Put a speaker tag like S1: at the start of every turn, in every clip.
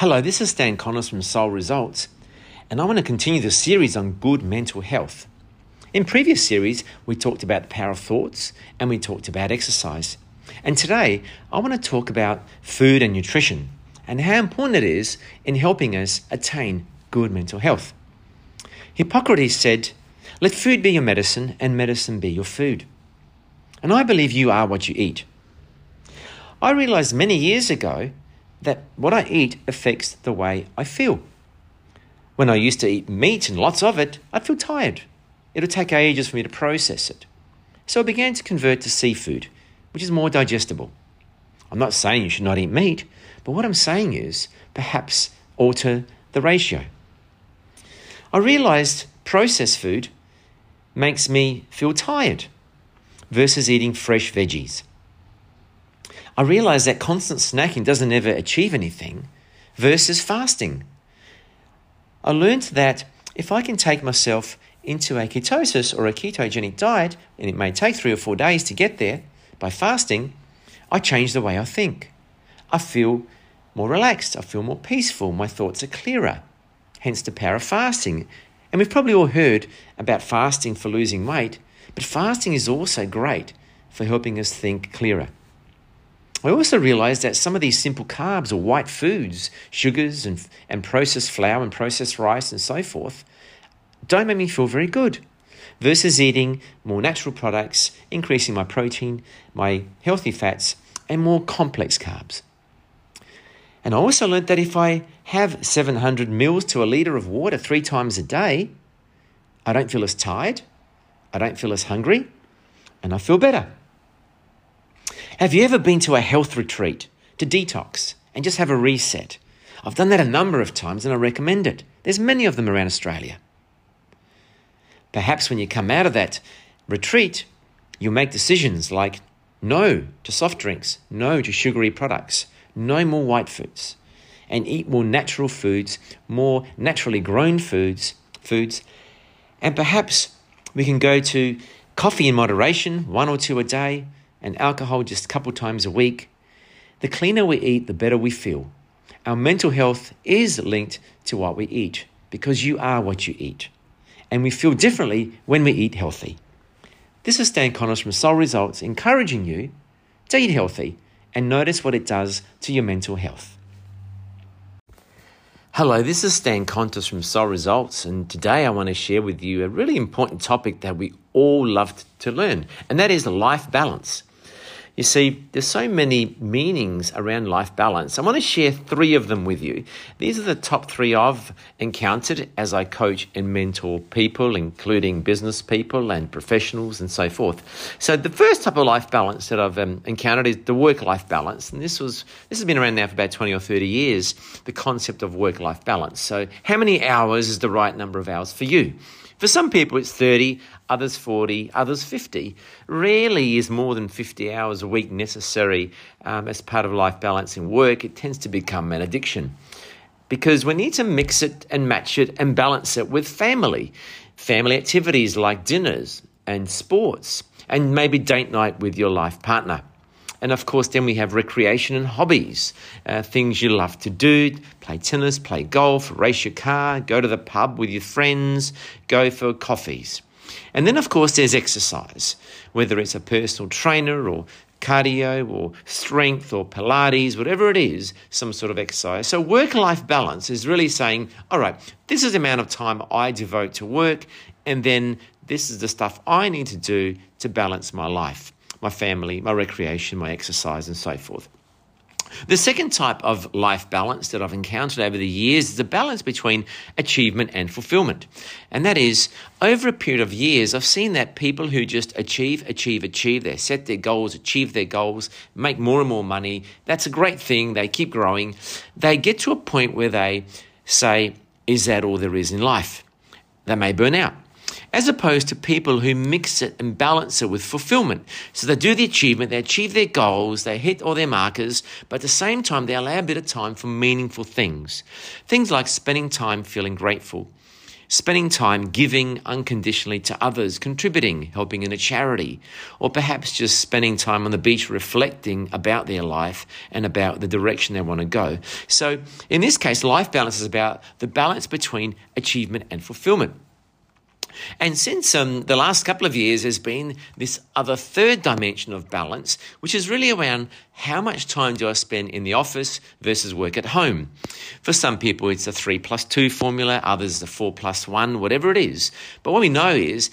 S1: Hello, this is Stan Contos from Soul Results, and I want to continue the series on good mental health. In previous series, we talked about the power of thoughts and we talked about exercise. And today, I want to talk about food and nutrition and how important it is in helping us attain good mental health. Hippocrates said, Let food be your medicine and medicine be your food. And I believe you are what you eat. I realized many years ago that what I eat affects the way I feel. When I used to eat meat and lots of it, I'd feel tired. It would take ages for me to process it. So I began to convert to seafood, which is more digestible. I'm not saying you should not eat meat, but what I'm saying is perhaps alter the ratio. I realized processed food makes me feel tired versus eating fresh veggies. I realized that constant snacking doesn't ever achieve anything versus fasting. I learned that if I can take myself into a ketosis or a ketogenic diet, and it may take three or four days to get there by fasting, I change the way I think. I feel more relaxed, I feel more peaceful, my thoughts are clearer. Hence the power of fasting. And we've probably all heard about fasting for losing weight, but fasting is also great for helping us think clearer. I also realized that some of these simple carbs or white foods, sugars and, and processed flour and processed rice and so forth, don't make me feel very good versus eating more natural products, increasing my protein, my healthy fats, and more complex carbs. And I also learned that if I have 700 mils to a litre of water three times a day, I don't feel as tired, I don't feel as hungry, and I feel better. Have you ever been to a health retreat to detox and just have a reset? I've done that a number of times and I recommend it. There's many of them around Australia. Perhaps when you come out of that retreat, you'll make decisions like no to soft drinks, no to sugary products, no more white foods, and eat more natural foods, more naturally grown foods, foods, and perhaps we can go to coffee in moderation, one or two a day, and alcohol just a couple times a week, the cleaner we eat, the better we feel. Our mental health is linked to what we eat because you are what you eat. And we feel differently when we eat healthy. This is Stan Contos from Soul Results encouraging you to eat healthy and notice what it does to your mental health. Hello, this is Stan Contos from Soul Results, and today I want to share with you a really important topic that we all love to learn, and that is life balance. You see, there's so many meanings around life balance. I want to share three of them with you. These are the top three I've encountered as I coach and mentor people, including business people and professionals and so forth. So the first type of life balance that I've um, encountered is the work-life balance, and this was this has been around now for about 20 or 30 years. The concept of work-life balance. So how many hours is the right number of hours for you? For some people, it's 30, others 40, others 50. Rarely is more than 50 hours a week necessary um, as part of life balancing work. It tends to become an addiction because we need to mix it and match it and balance it with family. Family activities like dinners and sports, and maybe date night with your life partner. And of course, then we have recreation and hobbies, uh, things you love to do play tennis, play golf, race your car, go to the pub with your friends, go for coffees. And then, of course, there's exercise, whether it's a personal trainer or cardio or strength or Pilates, whatever it is, some sort of exercise. So, work life balance is really saying, all right, this is the amount of time I devote to work, and then this is the stuff I need to do to balance my life my family, my recreation, my exercise, and so forth. The second type of life balance that I've encountered over the years is the balance between achievement and fulfillment. And that is, over a period of years, I've seen that people who just achieve, achieve, achieve, they set their goals, achieve their goals, make more and more money, that's a great thing, they keep growing. They get to a point where they say, Is that all there is in life? They may burn out as opposed to people who mix it and balance it with fulfillment. So they do the achievement, they achieve their goals, they hit all their markers, but at the same time, they allow a bit of time for meaningful things. Things like spending time feeling grateful, spending time giving unconditionally to others, contributing, helping in a charity, or perhaps just spending time on the beach reflecting about their life and about the direction they want to go. So, in this case, life balance is about the balance between achievement and fulfillment. And since um, the last couple of years, there's been this other third dimension of balance, which is really around how much time do I spend in the office versus work at home. For some people, it's a three plus two formula, others, a four plus one, whatever it is. But what we know is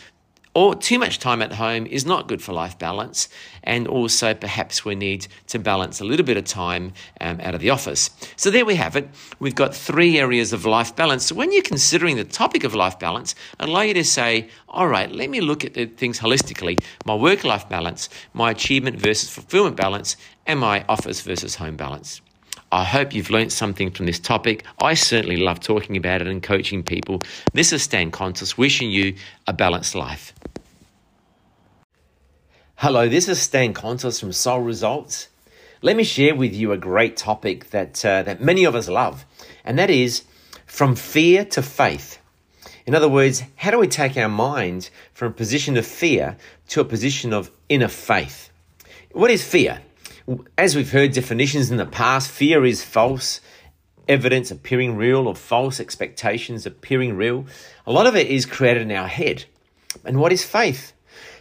S1: or too much time at home is not good for life balance. And also, perhaps we need to balance a little bit of time um, out of the office. So, there we have it. We've got three areas of life balance. So, when you're considering the topic of life balance, I'd like you to say, all right, let me look at the things holistically my work life balance, my achievement versus fulfillment balance, and my office versus home balance. I hope you've learnt something from this topic. I certainly love talking about it and coaching people. This is Stan Contos wishing you a balanced life. Hello, this is Stan Contos from Soul Results. Let me share with you a great topic that, uh, that many of us love, and that is from fear to faith. In other words, how do we take our mind from a position of fear to a position of inner faith? What is fear? As we've heard definitions in the past, fear is false evidence appearing real or false expectations appearing real. A lot of it is created in our head. And what is faith?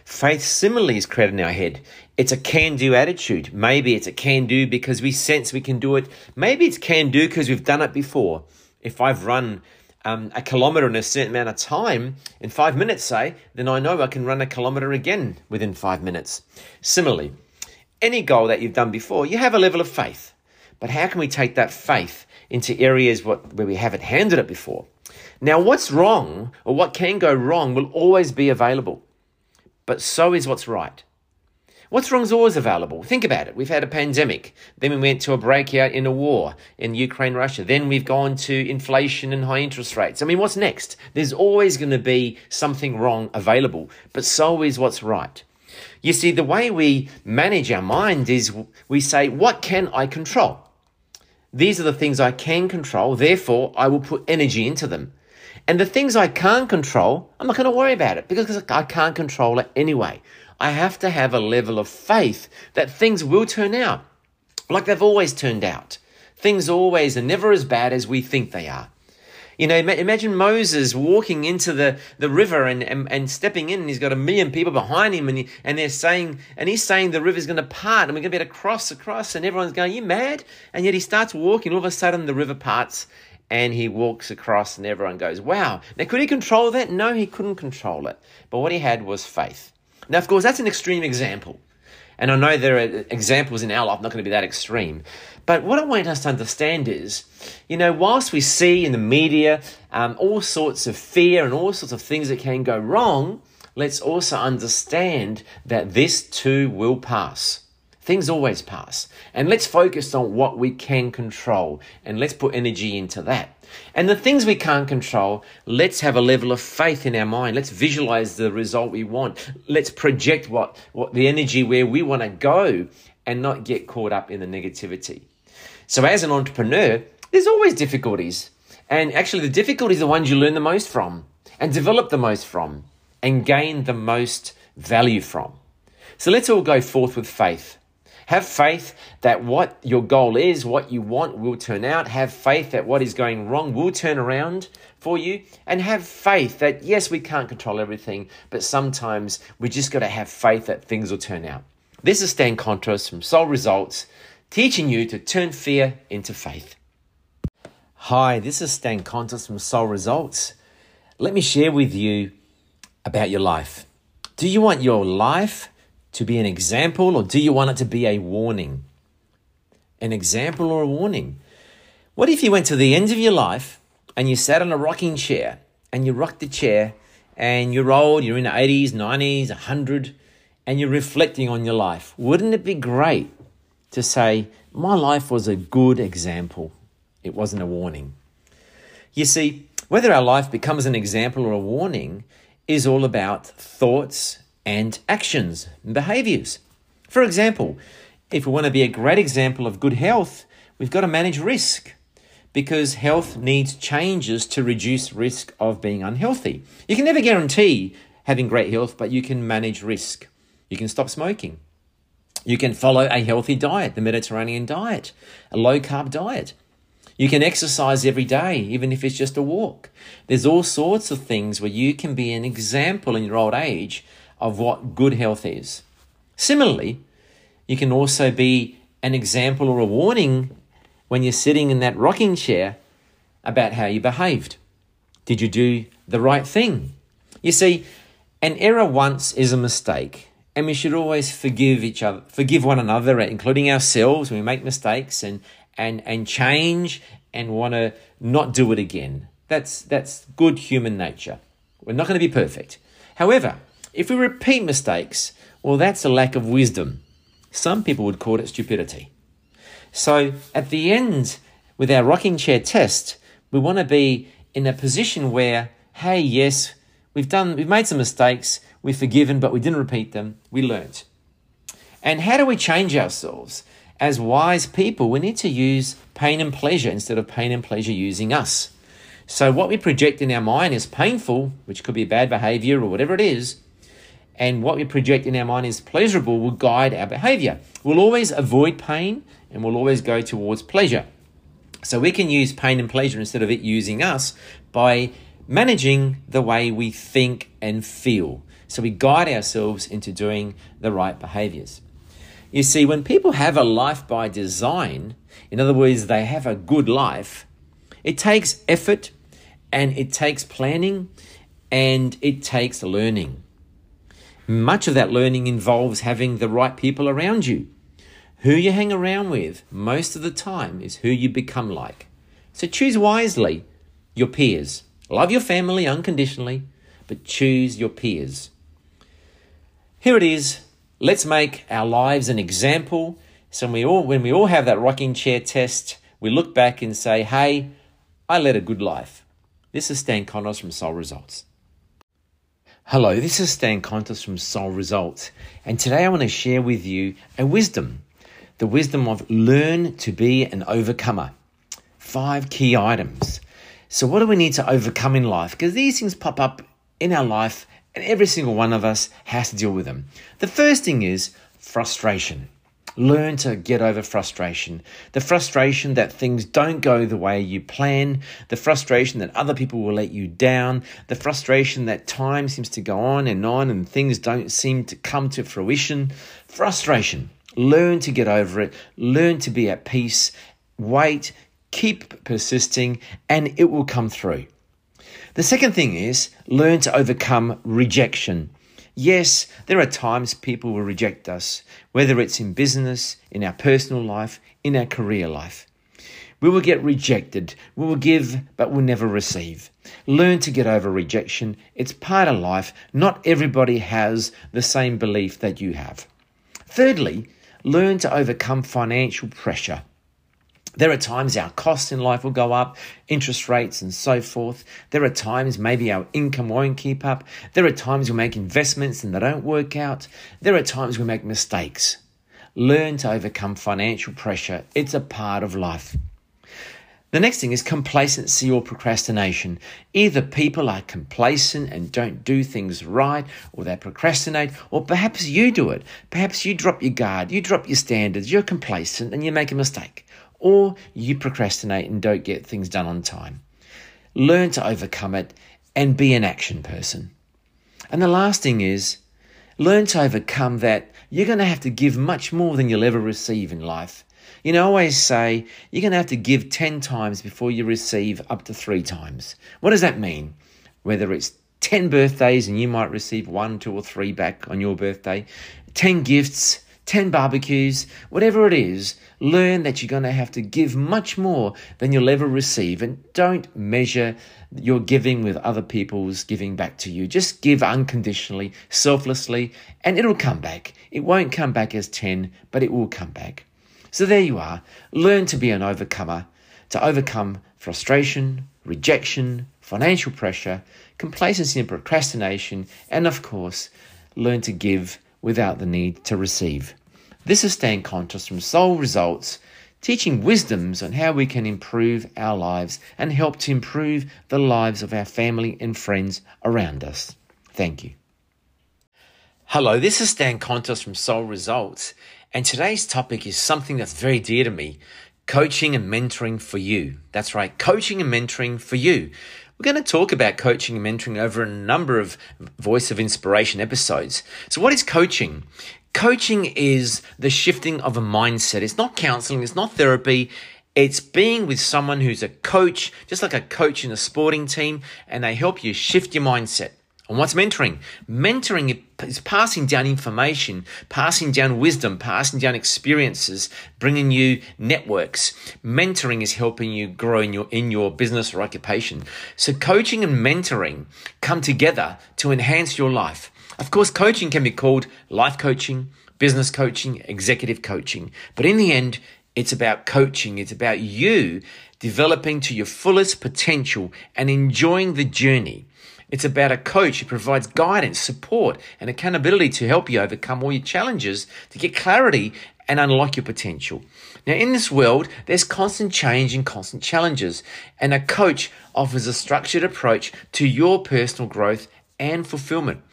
S1: Faith similarly is created in our head. It's a can do attitude. Maybe it's a can do because we sense we can do it. Maybe it's can do because we've done it before. If I've run um, a kilometer in a certain amount of time, in five minutes, say, then I know I can run a kilometer again within five minutes. Similarly, any goal that you've done before, you have a level of faith. But how can we take that faith into areas what, where we haven't handled it before? Now, what's wrong or what can go wrong will always be available, but so is what's right. What's wrong is always available. Think about it. We've had a pandemic. Then we went to a breakout in a war in Ukraine, Russia. Then we've gone to inflation and high interest rates. I mean, what's next? There's always going to be something wrong available, but so is what's right. You see, the way we manage our mind is we say, What can I control? These are the things I can control, therefore, I will put energy into them. And the things I can't control, I'm not going to worry about it because I can't control it anyway. I have to have a level of faith that things will turn out like they've always turned out. Things always are never as bad as we think they are. You know, imagine Moses walking into the, the river and, and, and stepping in, and he's got a million people behind him, and, he, and they're saying, and he's saying the river's going to part, and we're going to be able to cross across, and everyone's going, You mad? And yet he starts walking, all of a sudden the river parts, and he walks across, and everyone goes, Wow. Now, could he control that? No, he couldn't control it. But what he had was faith. Now, of course, that's an extreme example. And I know there are examples in our life not going to be that extreme. But what I want us to understand is, you know, whilst we see in the media um, all sorts of fear and all sorts of things that can go wrong, let's also understand that this too will pass. Things always pass. And let's focus on what we can control and let's put energy into that. And the things we can't control, let's have a level of faith in our mind. Let's visualize the result we want. Let's project what, what the energy where we want to go and not get caught up in the negativity. So, as an entrepreneur, there's always difficulties. And actually, the difficulties are the ones you learn the most from and develop the most from and gain the most value from. So, let's all go forth with faith. Have faith that what your goal is, what you want, will turn out. Have faith that what is going wrong will turn around for you. And have faith that, yes, we can't control everything, but sometimes we just got to have faith that things will turn out. This is Stan Contos from Soul Results, teaching you to turn fear into faith. Hi, this is Stan Contos from Soul Results. Let me share with you about your life. Do you want your life to be an example or do you want it to be a warning? An example or a warning? What if you went to the end of your life and you sat on a rocking chair and you rocked the chair and you're old, you're in the 80s, 90s, 100, and you're reflecting on your life? Wouldn't it be great to say, My life was a good example? It wasn't a warning. You see, whether our life becomes an example or a warning is all about thoughts and actions and behaviors. For example, if we want to be a great example of good health, we've got to manage risk. because health needs changes to reduce risk of being unhealthy. You can never guarantee having great health, but you can manage risk. You can stop smoking. You can follow a healthy diet, the Mediterranean diet, a low carb diet. You can exercise every day, even if it's just a walk. There's all sorts of things where you can be an example in your old age of what good health is. Similarly, you can also be an example or a warning when you're sitting in that rocking chair about how you behaved. Did you do the right thing? You see, an error once is a mistake, and we should always forgive each other, forgive one another, including ourselves when we make mistakes and and and change and want to not do it again. That's that's good human nature. We're not going to be perfect. However, if we repeat mistakes, well, that's a lack of wisdom. Some people would call it stupidity. So at the end, with our rocking chair test, we want to be in a position where, hey, yes, we've done, we've made some mistakes, we've forgiven, but we didn't repeat them. We learnt. And how do we change ourselves? As wise people, we need to use pain and pleasure instead of pain and pleasure using us. So, what we project in our mind is painful, which could be bad behavior or whatever it is, and what we project in our mind is pleasurable will guide our behavior. We'll always avoid pain and we'll always go towards pleasure. So we can use pain and pleasure instead of it using us by managing the way we think and feel. So we guide ourselves into doing the right behaviors. You see, when people have a life by design, in other words, they have a good life, it takes effort and it takes planning and it takes learning. Much of that learning involves having the right people around you. Who you hang around with most of the time is who you become like. So choose wisely your peers. Love your family unconditionally, but choose your peers. Here it is. Let's make our lives an example. So we all, when we all have that rocking chair test, we look back and say, hey, I led a good life. This is Stan Contos from Soul Results. Hello, this is Stan Contos from Soul Results, and today I want to share with you a wisdom the wisdom of learn to be an overcomer. Five key items. So, what do we need to overcome in life? Because these things pop up in our life, and every single one of us has to deal with them. The first thing is frustration. Learn to get over frustration. The frustration that things don't go the way you plan, the frustration that other people will let you down, the frustration that time seems to go on and on and things don't seem to come to fruition. Frustration. Learn to get over it. Learn to be at peace. Wait, keep persisting, and it will come through. The second thing is learn to overcome rejection. Yes, there are times people will reject us, whether it's in business, in our personal life, in our career life. We will get rejected. We will give, but we'll never receive. Learn to get over rejection. It's part of life. Not everybody has the same belief that you have. Thirdly, learn to overcome financial pressure. There are times our costs in life will go up, interest rates and so forth. There are times maybe our income won't keep up. There are times we make investments and they don't work out. There are times we make mistakes. Learn to overcome financial pressure. It's a part of life. The next thing is complacency or procrastination. Either people are complacent and don't do things right, or they procrastinate, or perhaps you do it. Perhaps you drop your guard, you drop your standards, you're complacent and you make a mistake or you procrastinate and don't get things done on time. Learn to overcome it and be an action person. And the last thing is learn to overcome that you're going to have to give much more than you'll ever receive in life. You know, I always say you're going to have to give 10 times before you receive up to three times. What does that mean? Whether it's 10 birthdays and you might receive one, two, or three back on your birthday, 10 gifts, 10 barbecues, whatever it is, learn that you're going to have to give much more than you'll ever receive. And don't measure your giving with other people's giving back to you. Just give unconditionally, selflessly, and it'll come back. It won't come back as 10, but it will come back. So there you are. Learn to be an overcomer, to overcome frustration, rejection, financial pressure, complacency and procrastination, and of course, learn to give without the need to receive. This is Stan Contos from Soul Results. teaching wisdoms on how we can improve our lives and help to improve the lives of our family and friends around us. Thank you. Hello, this is Stan Contos from Soul Results, and today's topic is something that's very dear to me coaching and mentoring for you. That's right, coaching and mentoring for you. We're going to talk about coaching and mentoring over a number of Voice of Inspiration episodes. So, what is coaching? Coaching is the shifting of a mindset. It's not counseling, it's not therapy. It's being with someone who's a coach, just like a coach in a sporting team, and they help you shift your mindset. And what's mentoring? Mentoring is passing down information, passing down wisdom, passing down experiences, bringing you networks. Mentoring is helping you grow in your in your business or occupation. So coaching and mentoring come together to enhance your life. Of course, coaching can be called life coaching, business coaching, executive coaching, but in the end, it's about coaching. It's about you developing to your fullest potential and enjoying the journey. It's about a coach who provides guidance, support, and accountability to help you overcome all your challenges, to get clarity and unlock your potential. Now, in this world, there's constant change and constant challenges, and a coach offers a structured approach to your personal growth and fulfillment.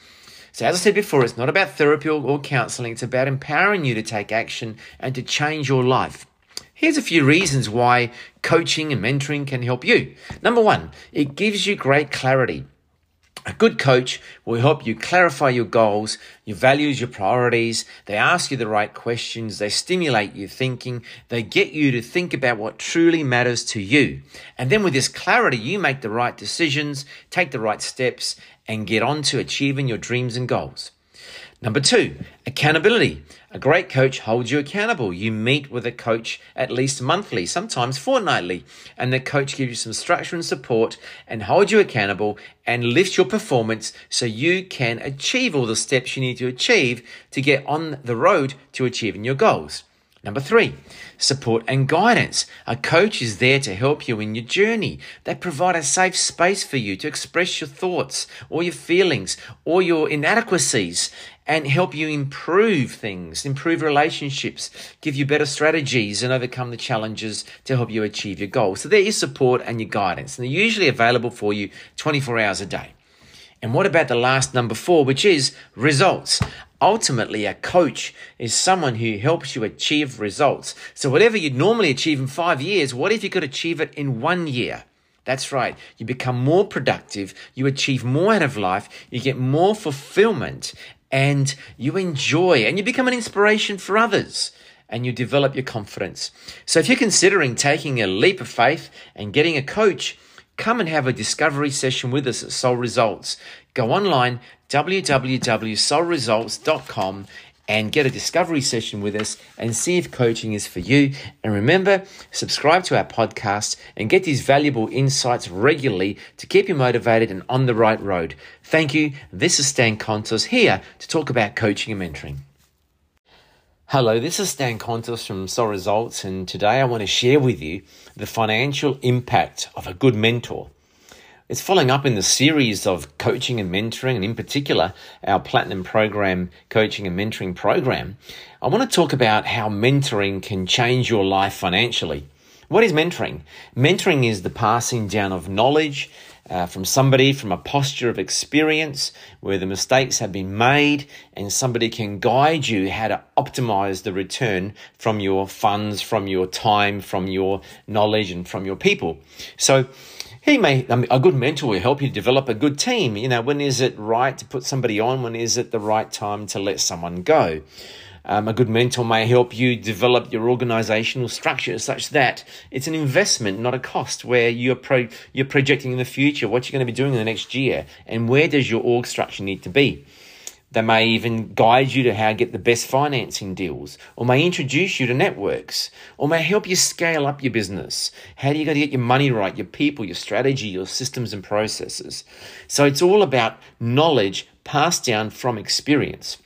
S1: So, as I said before, it's not about therapy or counseling, it's about empowering you to take action and to change your life. Here's a few reasons why coaching and mentoring can help you. Number one, it gives you great clarity. A good coach will help you clarify your goals, your values, your priorities. They ask you the right questions. They stimulate your thinking. They get you to think about what truly matters to you. And then with this clarity, you make the right decisions, take the right steps, and get on to achieving your dreams and goals. Number two, accountability. A great coach holds you accountable. You meet with a coach at least monthly, sometimes fortnightly, and the coach gives you some structure and support and holds you accountable and lifts your performance so you can achieve all the steps you need to achieve to get on the road to achieving your goals. Number three, support and guidance. A coach is there to help you in your journey. They provide a safe space for you to express your thoughts or your feelings or your inadequacies and help you improve things, improve relationships, give you better strategies and overcome the challenges to help you achieve your goals. So there is support and your guidance and they're usually available for you 24 hours a day. And what about the last number four, which is results? Ultimately, a coach is someone who helps you achieve results. So whatever you'd normally achieve in five years, what if you could achieve it in one year? That's right. You become more productive. You achieve more out of life. You get more fulfillment and you enjoy and you become an inspiration for others and you develop your confidence. So if you're considering taking a leap of faith and getting a coach, come and have a discovery session with us at Soul Results. Go online, www.soulresults.com and get a discovery session with us and see if coaching is for you. And remember, subscribe to our podcast and get these valuable insights regularly to keep you motivated and on the right road. Thank you. This is Stan Contos here to talk about coaching and mentoring. Hello, this is Stan Contos from Soul Results, and today I want to share with you the financial impact of a good mentor. It's following up in the series of coaching and mentoring, and in particular, our Platinum Program coaching and mentoring program. I want to talk about how mentoring can change your life financially. What is mentoring? Mentoring is the passing down of knowledge uh, from somebody from a posture of experience where the mistakes have been made and somebody can guide you how to optimize the return from your funds, from your time, from your knowledge, and from your people. So, he may, I mean, a good mentor will help you develop a good team. You know, when is it right to put somebody on? When is it the right time to let someone go? Um, a good mentor may help you develop your organizational structure such that it's an investment, not a cost, where you're, pro- you're projecting in the future what you're going to be doing in the next year and where does your org structure need to be. They may even guide you to how to get the best financing deals, or may introduce you to networks, or may help you scale up your business. How do you got to get your money right, your people, your strategy, your systems and processes? So it's all about knowledge passed down from experience.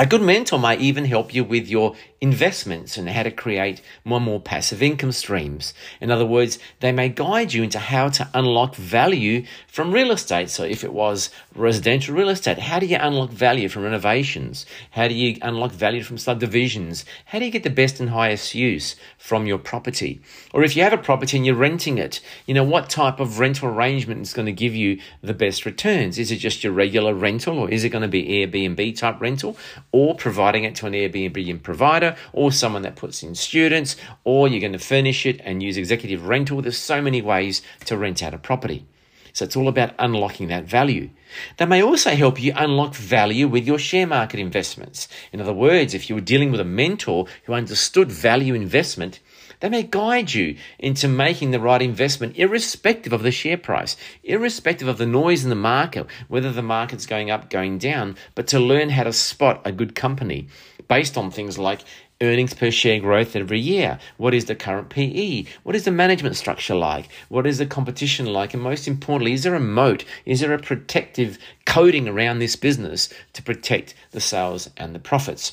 S1: A good mentor may even help you with your investments and how to create more and more passive income streams. In other words, they may guide you into how to unlock value from real estate. So if it was residential real estate, how do you unlock value from renovations? How do you unlock value from subdivisions? How do you get the best and highest use from your property? Or if you have a property and you're renting it, you know, what type of rental arrangement is going to give you the best returns? Is it just your regular rental or is it going to be Airbnb type rental or providing it to an Airbnb provider or someone that puts in students or you're going to furnish it and use executive rental? There's so many ways to rent out a property. So it's all about unlocking that value. They may also help you unlock value with your share market investments. In other words, if you were dealing with a mentor who understood value investment, they may guide you into making the right investment, irrespective of the share price, irrespective of the noise in the market, whether the market's going up, going down, but to learn how to spot a good company based on things like earnings per share growth every year? What is the current PE? What is the management structure like? What is the competition like? And most importantly, is there a moat? Is there a protective coating around this business to protect the sales and the profits?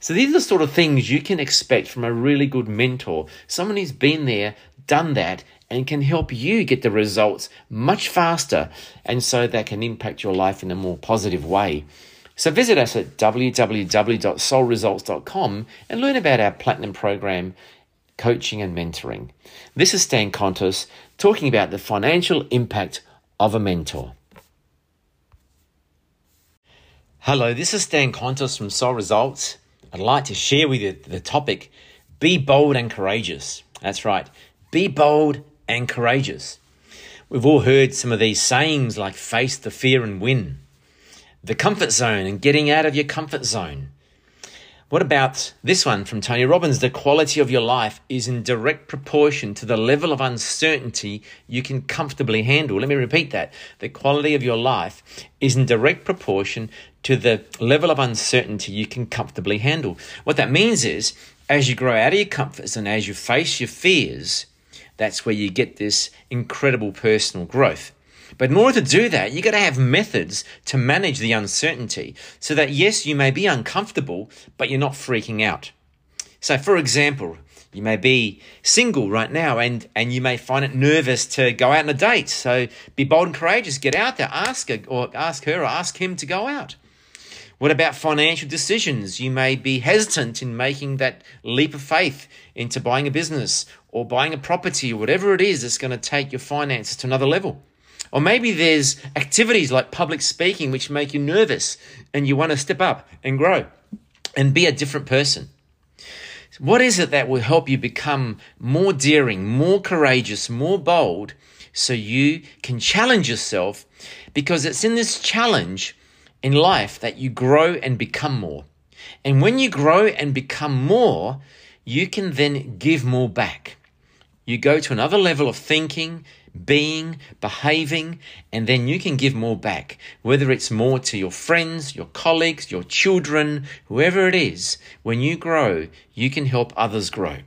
S1: So these are the sort of things you can expect from a really good mentor, someone who's been there, done that, and can help you get the results much faster, and so that can impact your life in a more positive way. So visit us at www.soulresults.com and learn about our platinum program, coaching and mentoring. This is Stan Contos talking about the financial impact of a mentor. Hello, this is Stan Contos from Soul Results. I'd like to share with you the topic be bold and courageous. That's right, be bold and courageous. We've all heard some of these sayings like face the fear and win, the comfort zone and getting out of your comfort zone. What about this one from Tony Robbins? The quality of your life is in direct proportion to the level of uncertainty you can comfortably handle. Let me repeat that. The quality of your life is in direct proportion to the level of uncertainty you can comfortably handle. What that means is, as you grow out of your comfort and as you face your fears, that's where you get this incredible personal growth. But in order to do that, you got to have methods to manage the uncertainty so that, yes, you may be uncomfortable, but you're not freaking out. So, for example, you may be single right now and, and you may find it nervous to go out on a date. So be bold and courageous. Get out there. Ask her or ask her or ask him to go out. What about financial decisions? You may be hesitant in making that leap of faith into buying a business or buying a property or whatever it is that's going to take your finances to another level. Or maybe there's activities like public speaking which make you nervous and you want to step up and grow and be a different person. What is it that will help you become more daring, more courageous, more bold so you can challenge yourself? Because it's in this challenge in life that you grow and become more. And when you grow and become more, you can then give more back. You go to another level of thinking, being, behaving, and then you can give more back. Whether it's more to your friends, your colleagues, your children, whoever it is, when you grow, you can help others grow.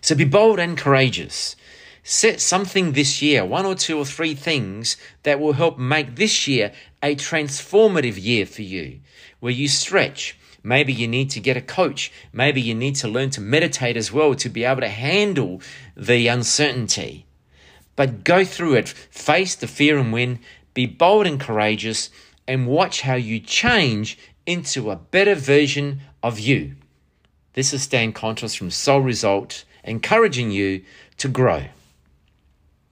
S1: So be bold and courageous. Set something this year, one or two or three things that will help make this year a transformative year for you, where you stretch. Maybe you need to get a coach. Maybe you need to learn to meditate as well to be able to handle the uncertainty. But go through it, face the fear and win, be bold and courageous, and watch how you change into a better version of you. This is Stan Kontos from Soul Result, encouraging you to grow.